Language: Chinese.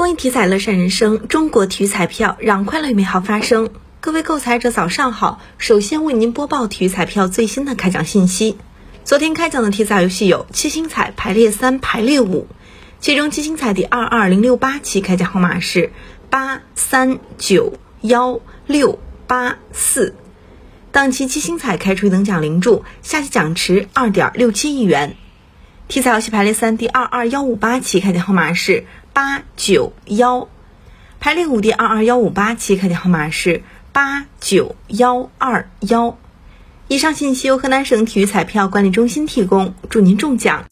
公益体彩乐善人生，中国体育彩票让快乐与美好发生。各位购彩者早上好，首先为您播报体育彩票最新的开奖信息。昨天开奖的体彩游戏有七星彩排列三、排列五，其中七星彩第二二零六八期开奖号码是八三九幺六八四。当期七星彩开出一等奖零注，下期奖池二点六七亿元。体彩游戏排列三第二二幺五八期开奖号码是八九幺，排列五第二二幺五八期开奖号码是八九幺二幺。以上信息由河南省体育彩票管理中心提供，祝您中奖。